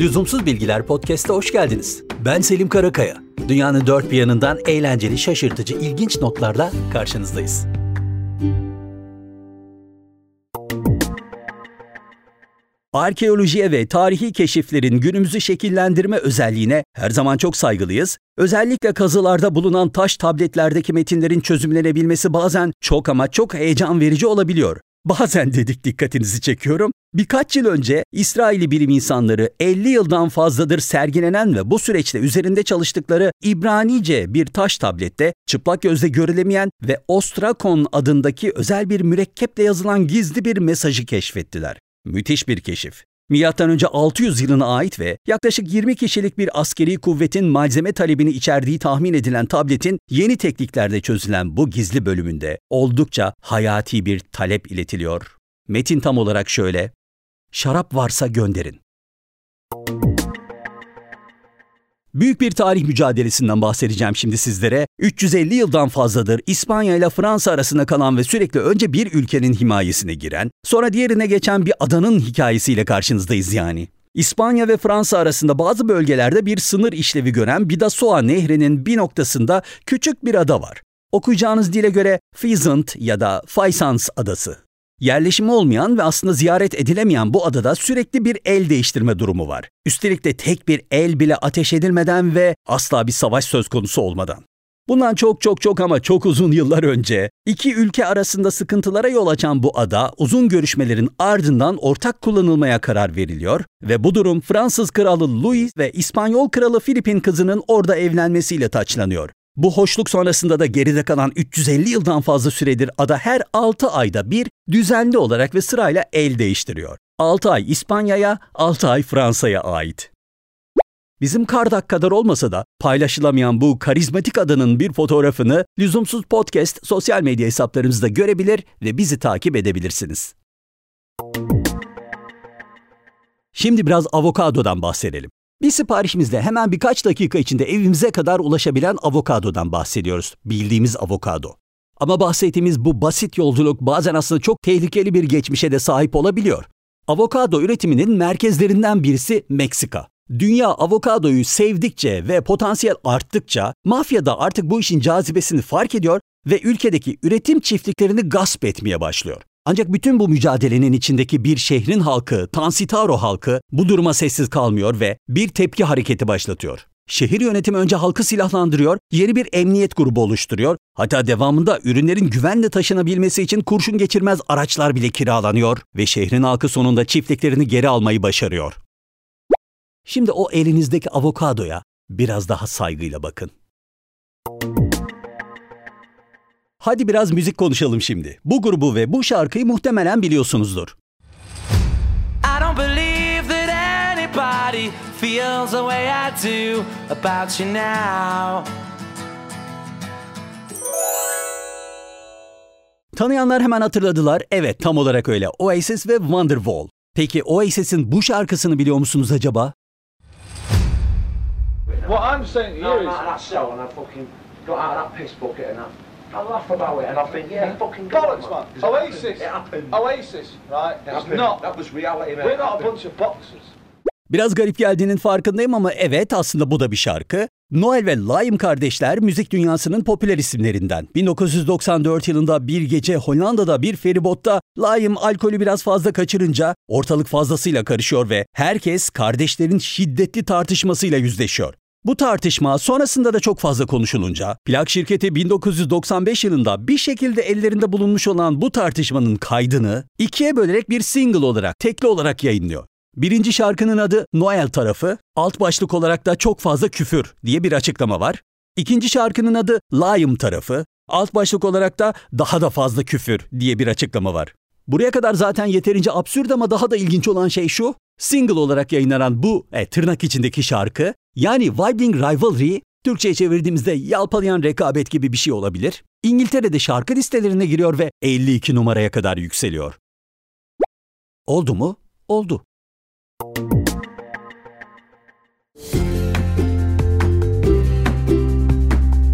Lüzumsuz Bilgiler Podcast'a hoş geldiniz. Ben Selim Karakaya. Dünyanın dört bir yanından eğlenceli, şaşırtıcı, ilginç notlarla karşınızdayız. Arkeolojiye ve tarihi keşiflerin günümüzü şekillendirme özelliğine her zaman çok saygılıyız. Özellikle kazılarda bulunan taş tabletlerdeki metinlerin çözümlenebilmesi bazen çok ama çok heyecan verici olabiliyor. Bazen dedik dikkatinizi çekiyorum. Birkaç yıl önce İsraili bilim insanları 50 yıldan fazladır sergilenen ve bu süreçte üzerinde çalıştıkları İbranice bir taş tablette çıplak gözle görülemeyen ve Ostrakon adındaki özel bir mürekkeple yazılan gizli bir mesajı keşfettiler. Müthiş bir keşif. Milattan önce 600 yılına ait ve yaklaşık 20 kişilik bir askeri kuvvetin malzeme talebini içerdiği tahmin edilen tabletin yeni tekniklerle çözülen bu gizli bölümünde oldukça hayati bir talep iletiliyor. Metin tam olarak şöyle: Şarap varsa gönderin. Büyük bir tarih mücadelesinden bahsedeceğim şimdi sizlere. 350 yıldan fazladır İspanya ile Fransa arasında kalan ve sürekli önce bir ülkenin himayesine giren, sonra diğerine geçen bir adanın hikayesiyle karşınızdayız yani. İspanya ve Fransa arasında bazı bölgelerde bir sınır işlevi gören Bidasoa Nehri'nin bir noktasında küçük bir ada var. Okuyacağınız dile göre Fizant ya da Faysans adası. Yerleşimi olmayan ve aslında ziyaret edilemeyen bu adada sürekli bir el değiştirme durumu var. Üstelik de tek bir el bile ateş edilmeden ve asla bir savaş söz konusu olmadan. Bundan çok çok çok ama çok uzun yıllar önce iki ülke arasında sıkıntılara yol açan bu ada uzun görüşmelerin ardından ortak kullanılmaya karar veriliyor ve bu durum Fransız kralı Louis ve İspanyol kralı Filipin kızının orada evlenmesiyle taçlanıyor. Bu hoşluk sonrasında da geride kalan 350 yıldan fazla süredir ada her 6 ayda bir düzenli olarak ve sırayla el değiştiriyor. 6 ay İspanya'ya, 6 ay Fransa'ya ait. Bizim Kardak kadar olmasa da paylaşılamayan bu karizmatik adanın bir fotoğrafını Lüzumsuz Podcast sosyal medya hesaplarımızda görebilir ve bizi takip edebilirsiniz. Şimdi biraz avokadodan bahsedelim. Bir siparişimizde hemen birkaç dakika içinde evimize kadar ulaşabilen avokadodan bahsediyoruz. Bildiğimiz avokado. Ama bahsettiğimiz bu basit yolculuk bazen aslında çok tehlikeli bir geçmişe de sahip olabiliyor. Avokado üretiminin merkezlerinden birisi Meksika. Dünya avokadoyu sevdikçe ve potansiyel arttıkça mafya da artık bu işin cazibesini fark ediyor ve ülkedeki üretim çiftliklerini gasp etmeye başlıyor. Ancak bütün bu mücadelenin içindeki bir şehrin halkı, Tansitaro halkı bu duruma sessiz kalmıyor ve bir tepki hareketi başlatıyor. Şehir yönetimi önce halkı silahlandırıyor, yeni bir emniyet grubu oluşturuyor. Hatta devamında ürünlerin güvenle taşınabilmesi için kurşun geçirmez araçlar bile kiralanıyor ve şehrin halkı sonunda çiftliklerini geri almayı başarıyor. Şimdi o elinizdeki avokadoya biraz daha saygıyla bakın. Hadi biraz müzik konuşalım şimdi. Bu grubu ve bu şarkıyı muhtemelen biliyorsunuzdur. I don't believe that anybody feels the way I do about you now. Tanıyanlar hemen hatırladılar. Evet tam olarak öyle. Oasis ve Wonderwall. Peki Oasis'in bu şarkısını biliyor musunuz acaba? What I'm saying you is... No, no, that's so, and I fucking got out of that piss bucket and that I laugh about it and I think, yeah, fucking bollocks, man. Oasis, it happened. Oasis, right? It happened. not. That was reality, man. We're not a bunch of boxers. Biraz garip geldiğinin farkındayım ama evet aslında bu da bir şarkı. Noel ve Lime kardeşler müzik dünyasının popüler isimlerinden. 1994 yılında bir gece Hollanda'da bir feribotta Lime alkolü biraz fazla kaçırınca ortalık fazlasıyla karışıyor ve herkes kardeşlerin şiddetli tartışmasıyla yüzleşiyor. Bu tartışma sonrasında da çok fazla konuşulunca plak şirketi 1995 yılında bir şekilde ellerinde bulunmuş olan bu tartışmanın kaydını ikiye bölerek bir single olarak, tekli olarak yayınlıyor. Birinci şarkının adı Noel tarafı, alt başlık olarak da çok fazla küfür diye bir açıklama var. İkinci şarkının adı Lime tarafı, alt başlık olarak da daha da fazla küfür diye bir açıklama var. Buraya kadar zaten yeterince absürt ama daha da ilginç olan şey şu, single olarak yayınlanan bu e, tırnak içindeki şarkı yani Vibing Rivalry Türkçe'ye çevirdiğimizde yalpalayan rekabet gibi bir şey olabilir. İngiltere'de şarkı listelerine giriyor ve 52 numaraya kadar yükseliyor. Oldu mu? Oldu.